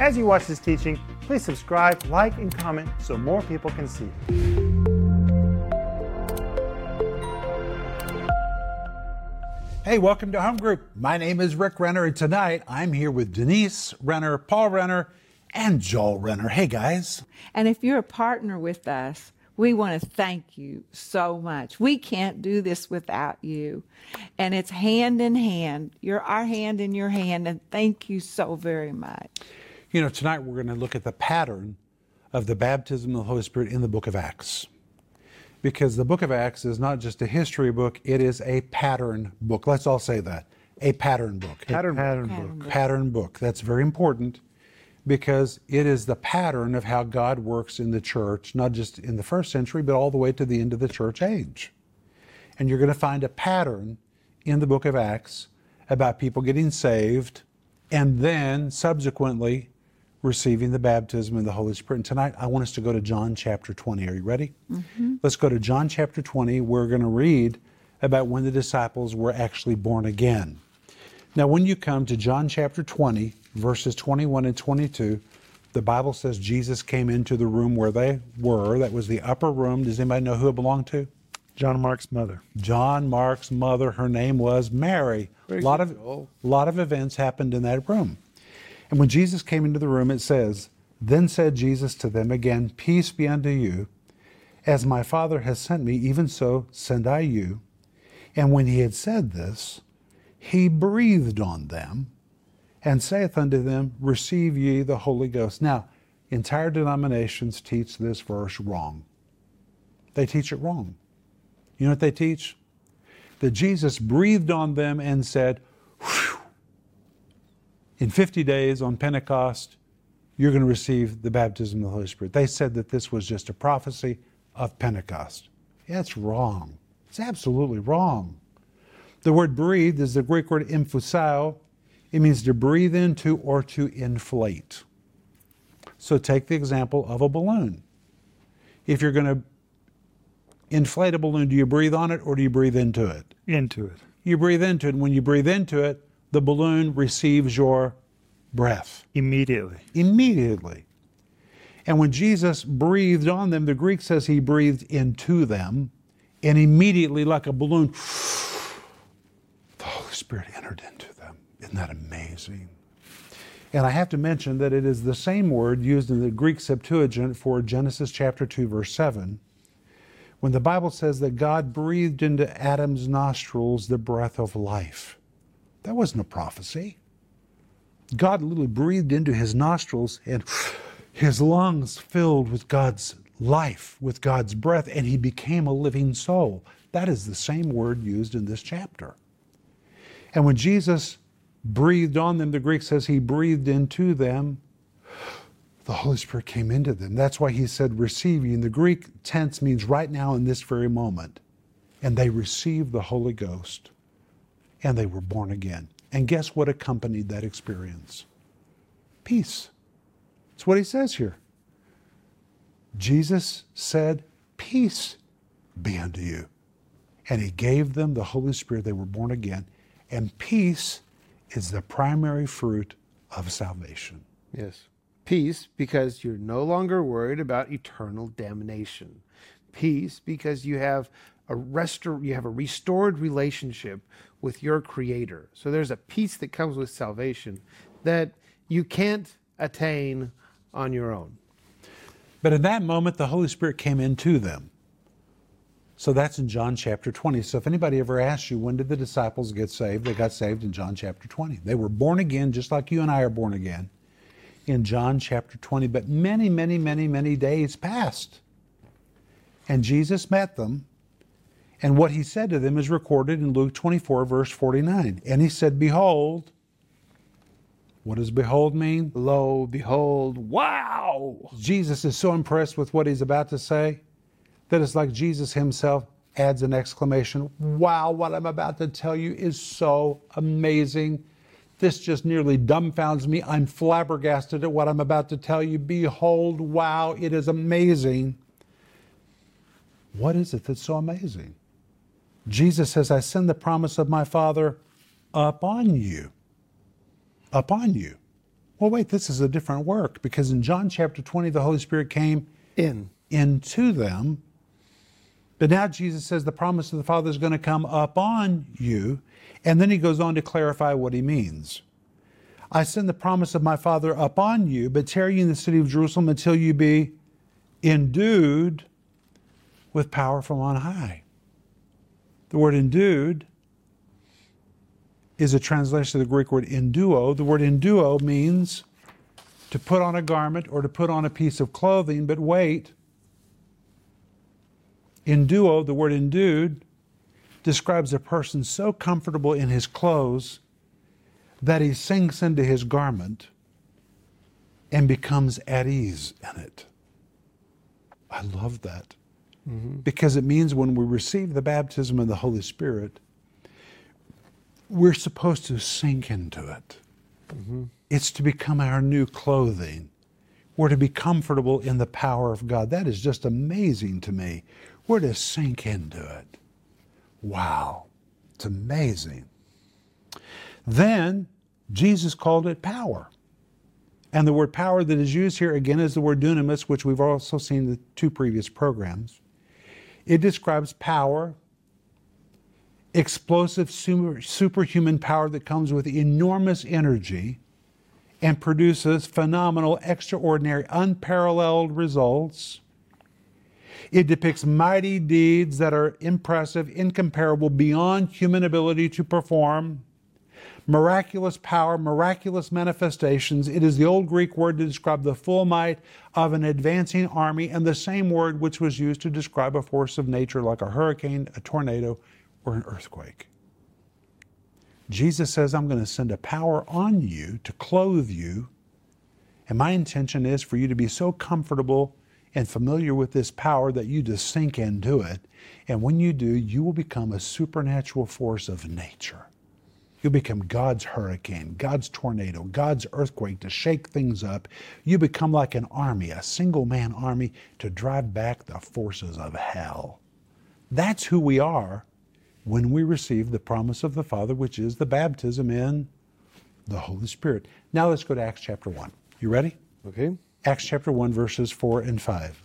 As you watch this teaching, please subscribe, like, and comment so more people can see. Hey, welcome to Home Group. My name is Rick Renner, and tonight I'm here with Denise Renner, Paul Renner, and Joel Renner. Hey, guys. And if you're a partner with us, we want to thank you so much. We can't do this without you. And it's hand in hand. You're our hand in your hand. And thank you so very much. You know, tonight we're going to look at the pattern of the baptism of the Holy Spirit in the book of Acts. Because the book of Acts is not just a history book, it is a pattern book. Let's all say that. A pattern book. Pattern, pattern, Pattern book. pattern book. That's very important because it is the pattern of how God works in the church, not just in the first century, but all the way to the end of the church age. And you're going to find a pattern in the book of Acts about people getting saved and then subsequently receiving the baptism of the Holy Spirit. And tonight I want us to go to John chapter 20. Are you ready? Mm-hmm. Let's go to John chapter 20. We're going to read about when the disciples were actually born again. Now, when you come to John chapter 20, verses 21 and 22, the Bible says Jesus came into the room where they were. That was the upper room. Does anybody know who it belonged to? John Mark's mother. John Mark's mother. Her name was Mary. A lot of, lot of events happened in that room. And when Jesus came into the room, it says, Then said Jesus to them again, Peace be unto you. As my Father has sent me, even so send I you. And when he had said this, he breathed on them and saith unto them, Receive ye the Holy Ghost. Now, entire denominations teach this verse wrong. They teach it wrong. You know what they teach? That Jesus breathed on them and said, "Whew, in 50 days on Pentecost, you're going to receive the baptism of the Holy Spirit. They said that this was just a prophecy of Pentecost. That's wrong. It's absolutely wrong. The word breathe is the Greek word emphusao. It means to breathe into or to inflate. So take the example of a balloon. If you're going to inflate a balloon, do you breathe on it or do you breathe into it? Into it. You breathe into it, and when you breathe into it, the balloon receives your breath Immediately. immediately. And when Jesus breathed on them, the Greek says he breathed into them, and immediately, like a balloon, the Holy Spirit entered into them. Isn't that amazing? And I have to mention that it is the same word used in the Greek Septuagint for Genesis chapter 2, verse 7, when the Bible says that God breathed into Adam's nostrils the breath of life. That wasn't a prophecy. God literally breathed into his nostrils and his lungs filled with God's life, with God's breath, and he became a living soul. That is the same word used in this chapter. And when Jesus breathed on them, the Greek says he breathed into them, the Holy Spirit came into them. That's why he said receiving. The Greek tense means right now in this very moment. And they received the Holy Ghost and they were born again. And guess what accompanied that experience? Peace. That's what he says here. Jesus said, Peace be unto you. And he gave them the Holy Spirit. They were born again. And peace is the primary fruit of salvation. Yes. Peace because you're no longer worried about eternal damnation. Peace because you have a restor- you have a restored relationship with your creator. So there's a peace that comes with salvation that you can't attain on your own. But in that moment, the Holy Spirit came into them. So that's in John chapter 20. So if anybody ever asks you, when did the disciples get saved? They got saved in John chapter 20. They were born again, just like you and I are born again, in John chapter 20. But many, many, many, many days passed. And Jesus met them. And what he said to them is recorded in Luke 24, verse 49. And he said, Behold, what does behold mean? Lo, behold, wow! Jesus is so impressed with what he's about to say that it's like Jesus himself adds an exclamation Wow, what I'm about to tell you is so amazing. This just nearly dumbfounds me. I'm flabbergasted at what I'm about to tell you. Behold, wow, it is amazing. What is it that's so amazing? Jesus says, I send the promise of my Father upon you. Upon you. Well, wait, this is a different work because in John chapter 20, the Holy Spirit came In. into them. But now Jesus says the promise of the Father is going to come upon you. And then he goes on to clarify what he means. I send the promise of my Father upon you, but tarry you in the city of Jerusalem until you be endued with power from on high. The word endued is a translation of the Greek word enduo. The word enduo means to put on a garment or to put on a piece of clothing, but wait. Enduo, the word endued, describes a person so comfortable in his clothes that he sinks into his garment and becomes at ease in it. I love that. Mm-hmm. Because it means when we receive the baptism of the Holy Spirit, we're supposed to sink into it. Mm-hmm. It's to become our new clothing. We're to be comfortable in the power of God. That is just amazing to me. We're to sink into it. Wow. It's amazing. Then Jesus called it power. And the word power that is used here again is the word dunamis, which we've also seen in the two previous programs. It describes power, explosive super, superhuman power that comes with enormous energy and produces phenomenal, extraordinary, unparalleled results. It depicts mighty deeds that are impressive, incomparable, beyond human ability to perform. Miraculous power, miraculous manifestations. It is the old Greek word to describe the full might of an advancing army, and the same word which was used to describe a force of nature like a hurricane, a tornado, or an earthquake. Jesus says, I'm going to send a power on you to clothe you. And my intention is for you to be so comfortable and familiar with this power that you just sink into it. And when you do, you will become a supernatural force of nature. You'll become God's hurricane, God's tornado, God's earthquake to shake things up. You become like an army, a single man army to drive back the forces of hell. That's who we are when we receive the promise of the Father, which is the baptism in the Holy Spirit. Now let's go to Acts chapter 1. You ready? Okay. Acts chapter 1, verses 4 and 5,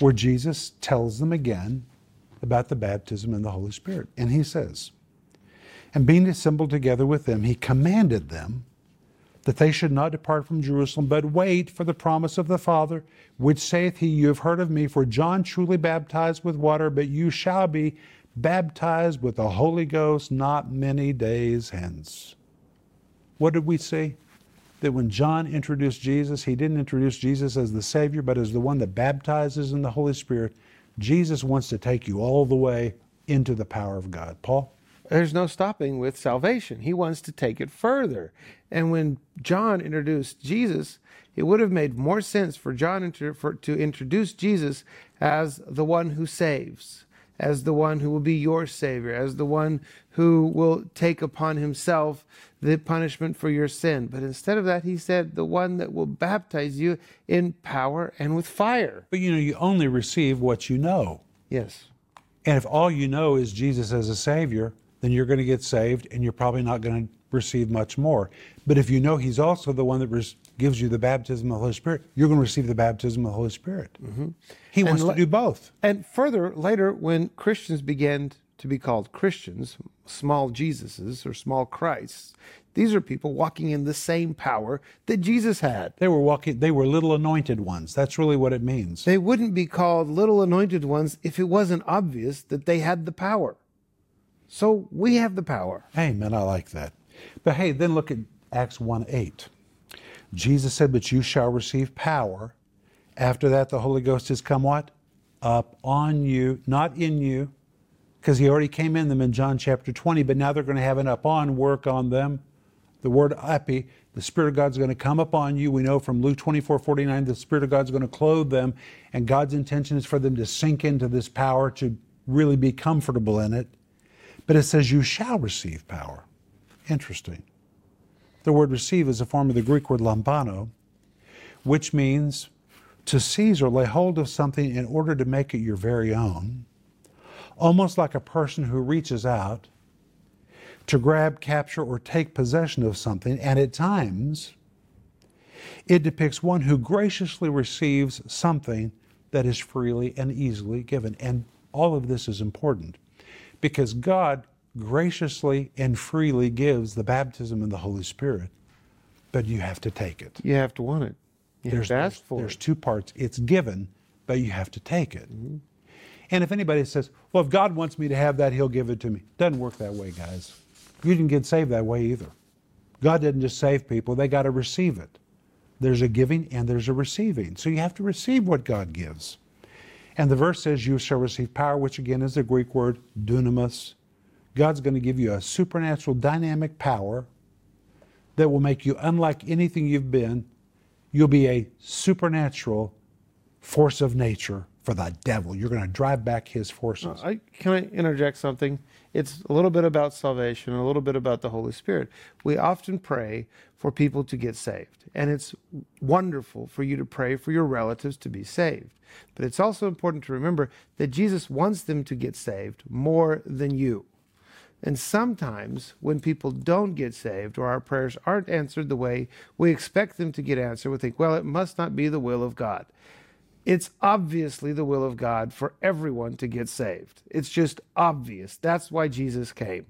where Jesus tells them again about the baptism in the Holy Spirit. And he says, And being assembled together with them, he commanded them that they should not depart from Jerusalem, but wait for the promise of the Father, which saith he, You have heard of me, for John truly baptized with water, but you shall be baptized with the Holy Ghost not many days hence. What did we see? That when John introduced Jesus, he didn't introduce Jesus as the Savior, but as the one that baptizes in the Holy Spirit. Jesus wants to take you all the way into the power of God. Paul? There's no stopping with salvation. He wants to take it further. And when John introduced Jesus, it would have made more sense for John to introduce Jesus as the one who saves, as the one who will be your Savior, as the one who will take upon himself the punishment for your sin. But instead of that, he said, the one that will baptize you in power and with fire. But you know, you only receive what you know. Yes. And if all you know is Jesus as a Savior, then you're going to get saved and you're probably not going to receive much more. But if you know He's also the one that res- gives you the baptism of the Holy Spirit, you're going to receive the baptism of the Holy Spirit. Mm-hmm. He wants to do both. And further, later, when Christians began to be called Christians, small Jesuses or small Christs, these are people walking in the same power that Jesus had. They were walking, they were little anointed ones. That's really what it means. They wouldn't be called little anointed ones if it wasn't obvious that they had the power. So we have the power. Amen. I like that. But hey, then look at Acts 1 8. Jesus said, But you shall receive power. After that, the Holy Ghost has come what? Up on you, not in you, because he already came in them in John chapter 20, but now they're going to have an up on work on them. The word epi, the Spirit of God's going to come upon you. We know from Luke 24 49, the Spirit of God's going to clothe them, and God's intention is for them to sink into this power, to really be comfortable in it. But it says, You shall receive power. Interesting. The word receive is a form of the Greek word lambano, which means to seize or lay hold of something in order to make it your very own, almost like a person who reaches out to grab, capture, or take possession of something, and at times It depicts one who graciously receives something that is freely and easily given. And all of this is important because God graciously and freely gives the baptism in the Holy Spirit, but you have to take it. You have to want it. You There's, have to ask for there's two parts. It's given, but you have to take it. Mm-hmm. And if anybody says, well, if God wants me to have that, he'll give it to me. Doesn't work that way, guys. You didn't get saved that way either. God didn't just save people, they got to receive it. There's a giving and there's a receiving. So you have to receive what God gives. And the verse says, You shall receive power, which again is the Greek word dunamis. God's going to give you a supernatural dynamic power that will make you unlike anything you've been. You'll be a supernatural force of nature for the devil. You're going to drive back his forces. Uh, I, can I interject something? It's a little bit about salvation, a little bit about the Holy Spirit. We often pray for people to get saved, and it's wonderful for you to pray for your relatives to be saved. But it's also important to remember that Jesus wants them to get saved more than you. And sometimes when people don't get saved or our prayers aren't answered the way we expect them to get answered, we think, well, it must not be the will of God. It's obviously the will of God for everyone to get saved. It's just obvious. That's why Jesus came.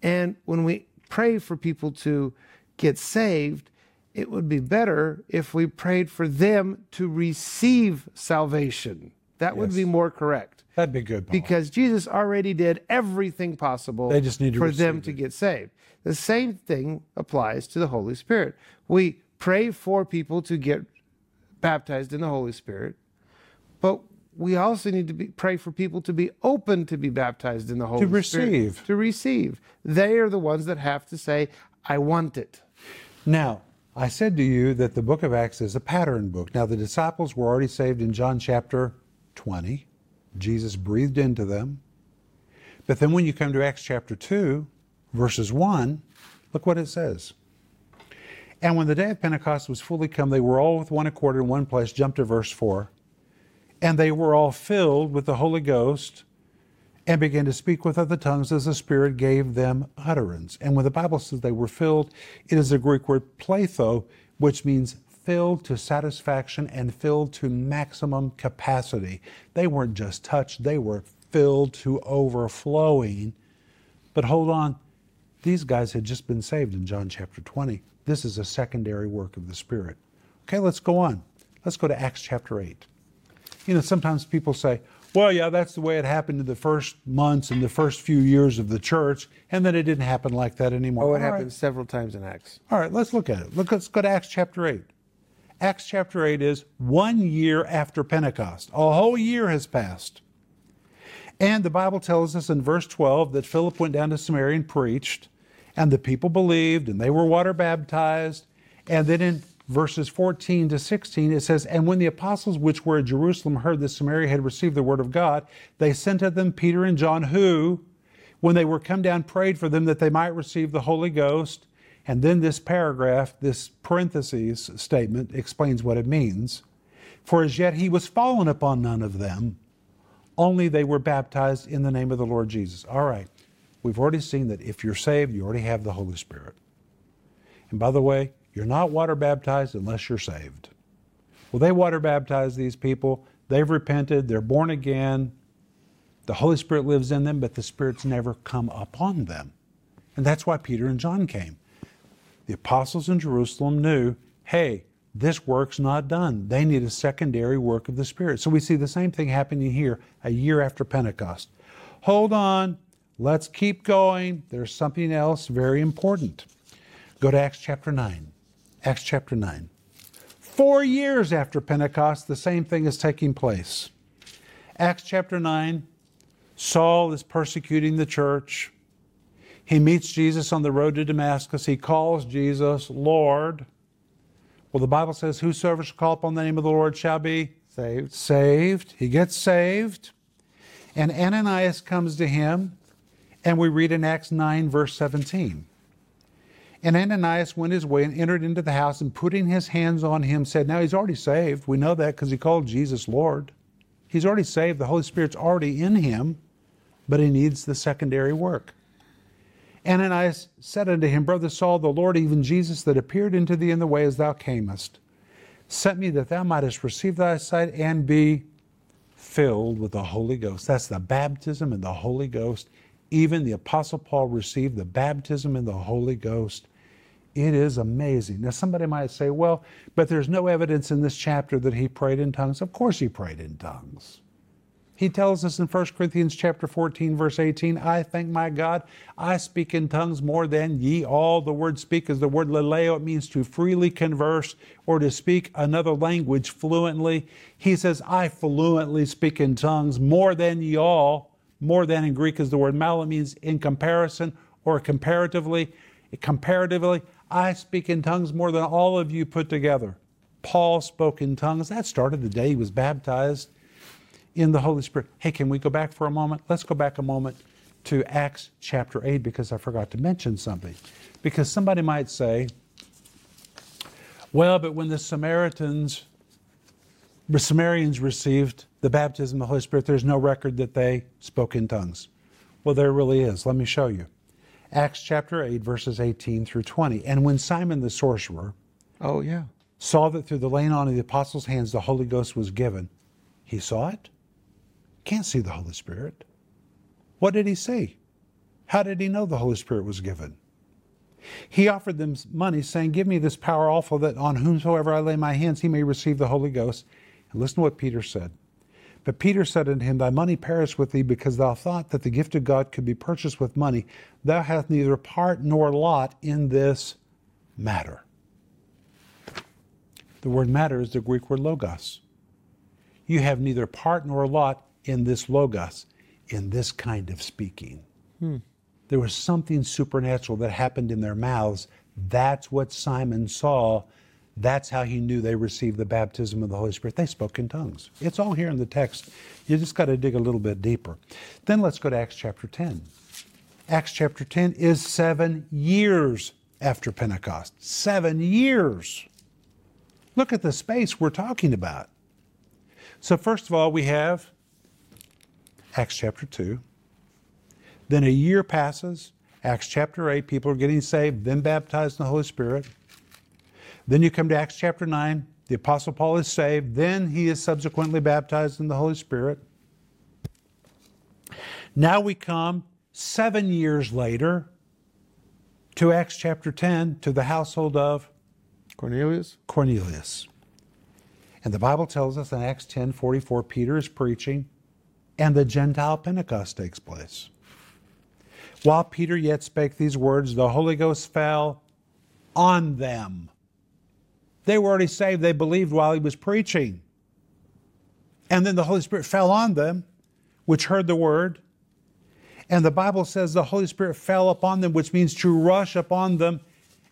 And when we pray for people to get saved, it would be better if we prayed for them to receive salvation. That would be more correct That'd be good. Paul. because Jesus already did everything possible They just need for them receive to get saved. The same thing applies to the Holy Spirit. We pray for people to get baptized in the Holy Spirit, but we also need to be, pray for people to be open to be baptized in the Holy Spirit. To receive. To receive. They are the ones that have to say, I want it. Now, I said to you that the book of Acts is a pattern book. Now, the disciples were already saved in John chapter 20. Jesus breathed into them. But then when you come to Acts chapter 2, verses 1, look what it says. And when the day of Pentecost was fully come, they were all with one accord in one place. Jump to verse 4. And they were all filled with the Holy Ghost and began to speak with other tongues as the Spirit gave them utterance. And when the Bible says they were filled, it is the Greek word pletho, which means filled to satisfaction and filled to maximum capacity. They weren't just touched, they were filled to overflowing. But hold on, these guys had just been saved in John chapter 20. This is a secondary work of the Spirit. Okay, let's go on. Let's go to Acts chapter 8. You know, sometimes people say, well, yeah, that's the way it happened in the first months and the first few years of the church, and then it didn't happen like that anymore. Oh, it All right. happens several times in Acts. All right, let's look at it. Look, let's go to Acts chapter 8. Acts chapter 8 is one year after Pentecost. A whole year has passed. And the Bible tells us in verse 12 that Philip went down to Samaria and preached, and the people believed, and they were water baptized. And then in verses 14 to 16, it says, And when the apostles which were at Jerusalem heard that Samaria had received the word of God, they sent to them Peter and John, who, when they were come down, prayed for them that they might receive the Holy Ghost. And then this paragraph, this parentheses statement, explains what it means. For as yet he was fallen upon none of them, only they were baptized in the name of the Lord Jesus. All right, we've already seen that if you're saved, you already have the Holy Spirit. And by the way, you're not water baptized unless you're saved. Well, they water baptized these people. They've repented. They're born again. The Holy Spirit lives in them, but the Spirit's never come upon them. And that's why Peter and John came. The apostles in Jerusalem knew hey, this work's not done. They need a secondary work of the Spirit. So we see the same thing happening here a year after Pentecost. Hold on. Let's keep going. There's something else very important. Go to Acts chapter 9. Acts chapter 9. Four years after Pentecost, the same thing is taking place. Acts chapter 9, Saul is persecuting the church. He meets Jesus on the road to Damascus. He calls Jesus Lord. Well, the Bible says, Whosoever shall call upon the name of the Lord shall be Saved. saved. He gets saved. And Ananias comes to him, and we read in Acts 9, verse 17. And Ananias went his way and entered into the house, and putting his hands on him, said, Now he's already saved. We know that because he called Jesus Lord. He's already saved. The Holy Spirit's already in him, but he needs the secondary work. Ananias said unto him, Brother Saul, the Lord, even Jesus, that appeared unto thee in the way as thou camest, sent me that thou mightest receive thy sight and be filled with the Holy Ghost. That's the baptism in the Holy Ghost. Even the Apostle Paul received the baptism in the Holy Ghost. It is amazing. Now, somebody might say, well, but there's no evidence in this chapter that he prayed in tongues. Of course, he prayed in tongues. He tells us in 1 Corinthians chapter 14, verse 18, I thank my God, I speak in tongues more than ye all. The word speak is the word laleo. It means to freely converse or to speak another language fluently. He says, I fluently speak in tongues more than ye all. More than in Greek is the word malo, means in comparison or comparatively. Comparatively, I speak in tongues more than all of you put together. Paul spoke in tongues. That started the day he was baptized in the Holy Spirit. Hey, can we go back for a moment? Let's go back a moment to Acts chapter 8 because I forgot to mention something. Because somebody might say, well, but when the Samaritans, the Samaritans received the baptism of the Holy Spirit, there's no record that they spoke in tongues. Well, there really is. Let me show you. Acts chapter 8, verses 18 through 20. And when Simon the sorcerer Oh, yeah. saw that through the laying on of the apostles' hands the Holy Ghost was given, he saw it, can't see the Holy Spirit. What did he see? How did he know the Holy Spirit was given? He offered them money, saying, Give me this power also, that on whomsoever I lay my hands, he may receive the Holy Ghost. And listen to what Peter said. But Peter said unto him, Thy money perish with thee, because thou thought that the gift of God could be purchased with money. Thou hast neither part nor lot in this matter. The word matter is the Greek word logos. You have neither part nor lot in this logos, in this kind of speaking. Hmm. There was something supernatural that happened in their mouths. That's what Simon saw. That's how he knew they received the baptism of the Holy Spirit. They spoke in tongues. It's all here in the text. You just got to dig a little bit deeper. Then let's go to Acts chapter 10. Acts chapter 10 is seven years after Pentecost. Seven years. Look at the space we're talking about. So, first of all, we have Acts chapter 2. Then a year passes, Acts chapter 8, people are getting saved, then baptized in the Holy Spirit. Then you come to Acts chapter 9, the Apostle Paul is saved, then he is subsequently baptized in the Holy Spirit. Now we come seven years later to Acts chapter 10 to the household of Cornelius? Cornelius. And the Bible tells us in Acts 10 44, Peter is preaching and the Gentile Pentecost takes place. While Peter yet spake these words, the Holy Ghost fell on them. They were already saved, they believed while he was preaching. And then the Holy Spirit fell on them, which heard the word. And the Bible says the Holy Spirit fell upon them, which means to rush upon them.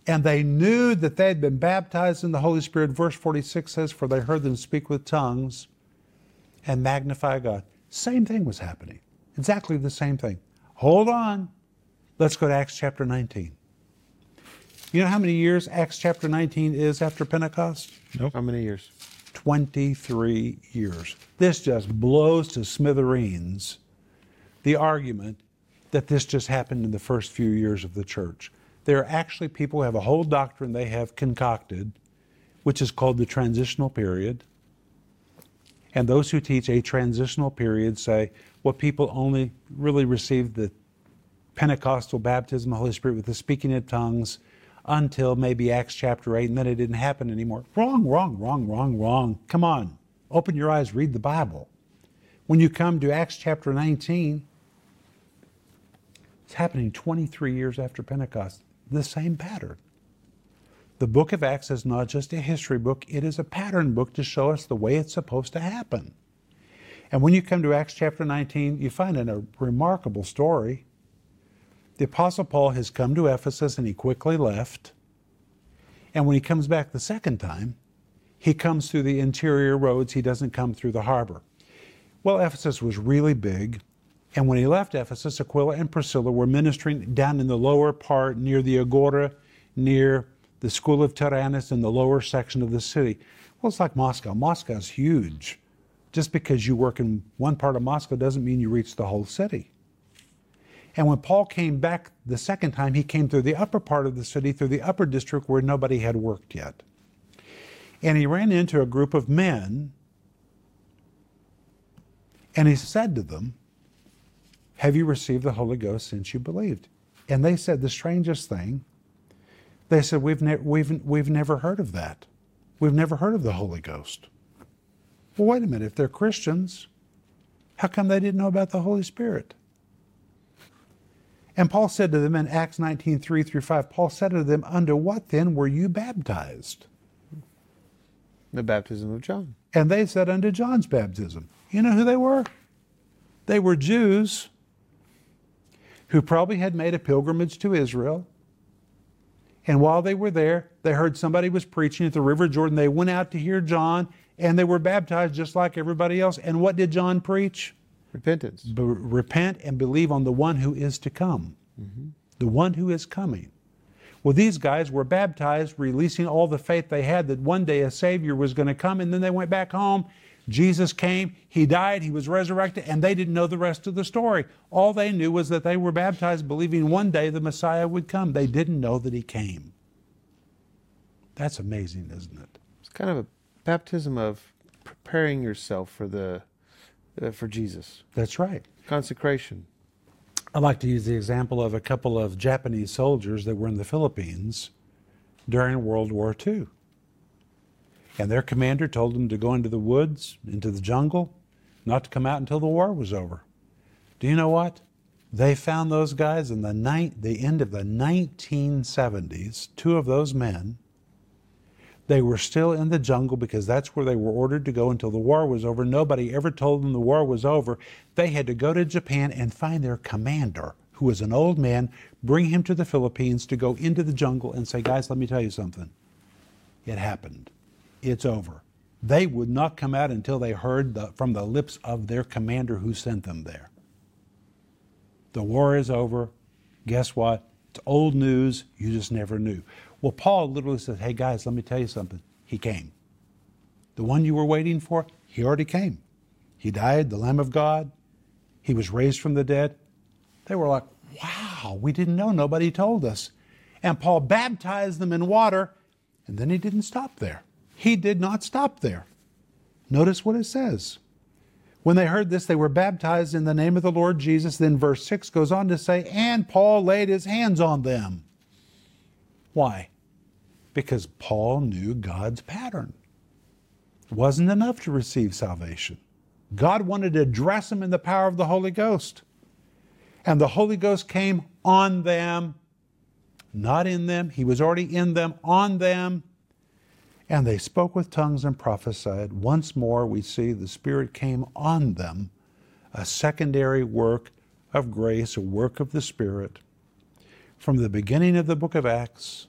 And they knew that they had been baptized in the Holy Spirit. Verse 46 says, For they heard them speak with tongues and magnify God. Same thing was happening. Exactly the same thing. Hold on. Let's go to Acts chapter 19. You know how many years Acts chapter 19 is after Pentecost? Nope. How many years? 23 years. This just blows to smithereens the argument that this just happened in the first few years of the church. There are actually people who have a whole doctrine they have concocted, which is called the transitional period. And those who teach a transitional period say, well, people only really received the Pentecostal baptism of the Holy Spirit with the speaking in tongues until maybe Acts chapter 8, and then it didn't happen anymore. Wrong, wrong, wrong, wrong, wrong. Come on. Open your eyes, read the Bible. When you come to Acts chapter 19, it's happening 23 years after Pentecost. The same pattern. The book of Acts is not just a history book, it is a pattern book to show us the way it's supposed to happen. And when you come to Acts chapter 19, you find in a remarkable story. The Apostle Paul has come to Ephesus and he quickly left. And when he comes back the second time, he comes through the interior roads, he doesn't come through the harbor. Well, Ephesus was really big. And when he left Ephesus, Aquila and Priscilla were ministering down in the lower part near the Agora, near the School of Tyrannus in the lower section of the city. Well, it's like Moscow. Moscow's huge. Just because you work in one part of Moscow doesn't mean you reach the whole city. And when Paul came back the second time, he came through the upper part of the city, through the upper district where nobody had worked yet. And he ran into a group of men, and he said to them, Have you received the Holy Ghost since you believed? And they said the strangest thing. They said, We've, ne- we've, we've never heard of that. We've never heard of the Holy Ghost. Well, wait a minute. If they're Christians, how come they didn't know about the Holy Spirit? And Paul said to them in Acts 19, 3 through 5, Paul said to them, Unto what then were you baptized? The baptism of John. And they said, Unto John's baptism. You know who they were? They were Jews who probably had made a pilgrimage to Israel. And while they were there, they heard somebody was preaching at the River Jordan. They went out to hear John and they were baptized just like everybody else. And what did John preach? Repentance. Be- repent and believe on the one who is to come, mm-hmm. the one who is coming. Well, these guys were baptized, releasing all the faith they had that one day a Savior was going to come, and then they went back home. Jesus came, He died, He was resurrected, and they didn't know the rest of the story. All they knew was that they were baptized, believing one day the Messiah would come. They didn't know that He came. That's amazing, isn't it? It's kind of a baptism of preparing yourself for the uh, for Jesus. That's right. Consecration. I like to use the example of a couple of Japanese soldiers that were in the Philippines during World War II. And their commander told them to go into the woods, into the jungle, not to come out until the war was over. Do you know what? They found those guys in the, ni- the end of the 1970s, two of those men. They were still in the jungle because that's where they were ordered to go until the war was over. Nobody ever told them the war was over. They had to go to Japan and find their commander, who was an old man, bring him to the Philippines to go into the jungle and say, Guys, let me tell you something. It happened. It's over. They would not come out until they heard the, from the lips of their commander who sent them there. The war is over. Guess what? It's old news. You just never knew. Well, Paul literally says, Hey, guys, let me tell you something. He came. The one you were waiting for, he already came. He died, the Lamb of God. He was raised from the dead. They were like, Wow, we didn't know. Nobody told us. And Paul baptized them in water, and then he didn't stop there. He did not stop there. Notice what it says. When they heard this, they were baptized in the name of the Lord Jesus. Then verse 6 goes on to say, And Paul laid his hands on them. Why? Because Paul knew God's pattern. It wasn't enough to receive salvation. God wanted to dress them in the power of the Holy Ghost. And the Holy Ghost came on them, not in them. He was already in them, on them. And they spoke with tongues and prophesied. Once more, we see the Spirit came on them, a secondary work of grace, a work of the Spirit. From the beginning of the book of Acts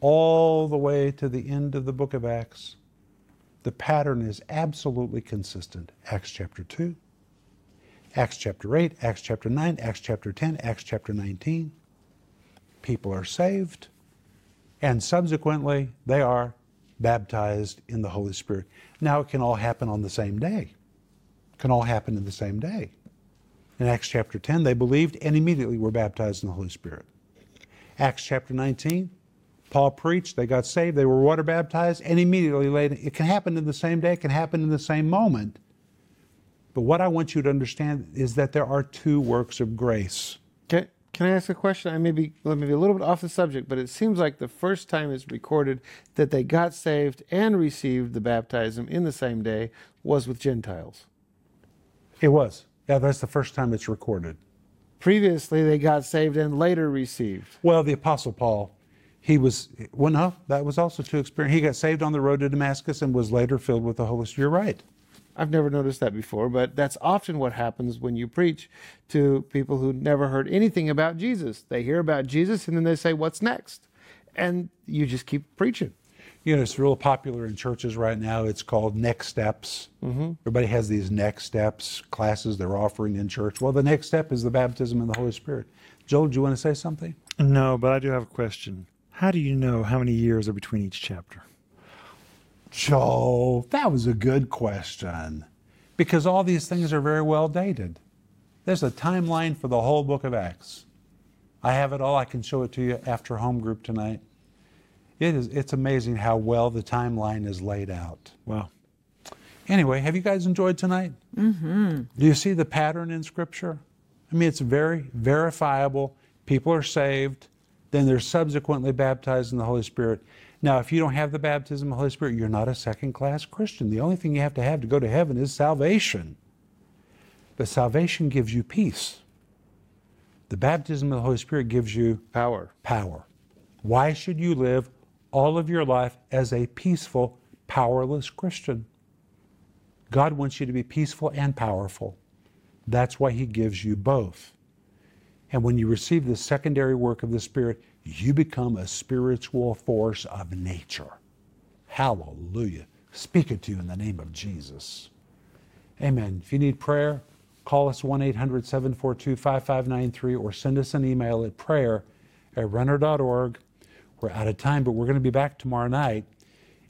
all the way to the end of the book of Acts, the pattern is absolutely consistent. Acts chapter 2, Acts chapter 8, Acts chapter 9, Acts chapter 10, Acts chapter 19. People are saved, and subsequently they are baptized in the Holy Spirit. Now it can all happen on the same day. It can all happen in the same day. In Acts chapter 10, they believed and immediately were baptized in the Holy Spirit. Acts chapter 19, Paul preached, they got saved, they were water baptized, and immediately later, it can happen in the same day, it can happen in the same moment. But what I want you to understand is that there are two works of grace. Can, can I ask a question? I may be, well, maybe a little bit off the subject, but it seems like the first time it's recorded that they got saved and received the baptism in the same day was with Gentiles. It was. Yeah, that's the first time it's recorded. Previously, they got saved and later received. Well, the Apostle Paul, he was, well, no, that was also two experience. He got saved on the road to Damascus and was later filled with the Holy Spirit. You're right. I've never noticed that before, but that's often what happens when you preach to people who never heard anything about Jesus. They hear about Jesus and then they say, What's next? And you just keep preaching. You know, it's real popular in churches right now. It's called Next Steps. Mm-hmm. Everybody has these Next Steps classes they're offering in church. Well, the next step is the baptism in the Holy Spirit. Joel, do you want to say something? No, but I do have a question. How do you know how many years are between each chapter? Joel, that was a good question. Because all these things are very well dated. There's a timeline for the whole book of Acts. I have it all. I can show it to you after home group tonight. It is, it's amazing how well the timeline is laid out. Wow. Anyway, have you guys enjoyed tonight? Mm-hmm. Do you see the pattern in Scripture? I mean, it's very verifiable. People are saved, then they're subsequently baptized in the Holy Spirit. Now, if you don't have the baptism of the Holy Spirit, you're not a second class Christian. The only thing you have to have to go to heaven is salvation. But salvation gives you peace. The baptism of the Holy Spirit gives you Power. power. Why should you live all of your life as a peaceful, powerless Christian? God wants you to be peaceful and powerful. That's why He gives you both. And when you receive the secondary work of the Spirit, you become a spiritual force of nature. Hallelujah. Speak it to you in the name of Jesus. Amen. If you need prayer, call us 1 800 742 5593 or send us an email at prayer at renner.org. We're out of time, but we're going to be back tomorrow night.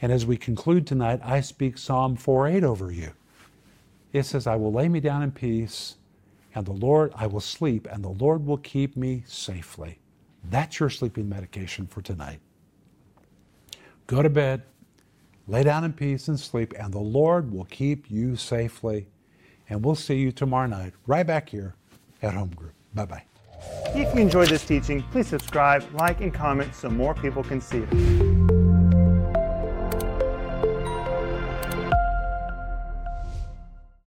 And as we conclude tonight, I speak Psalm 4:8 over you. It says, I will lay me down in peace, and the Lord, I will sleep, and the Lord will keep me safely. That's your sleeping medication for tonight. Go to bed, lay down in peace and sleep, and the Lord will keep you safely. And we'll see you tomorrow night, right back here at Home Group. Bye bye. If you enjoyed this teaching, please subscribe, like, and comment so more people can see it.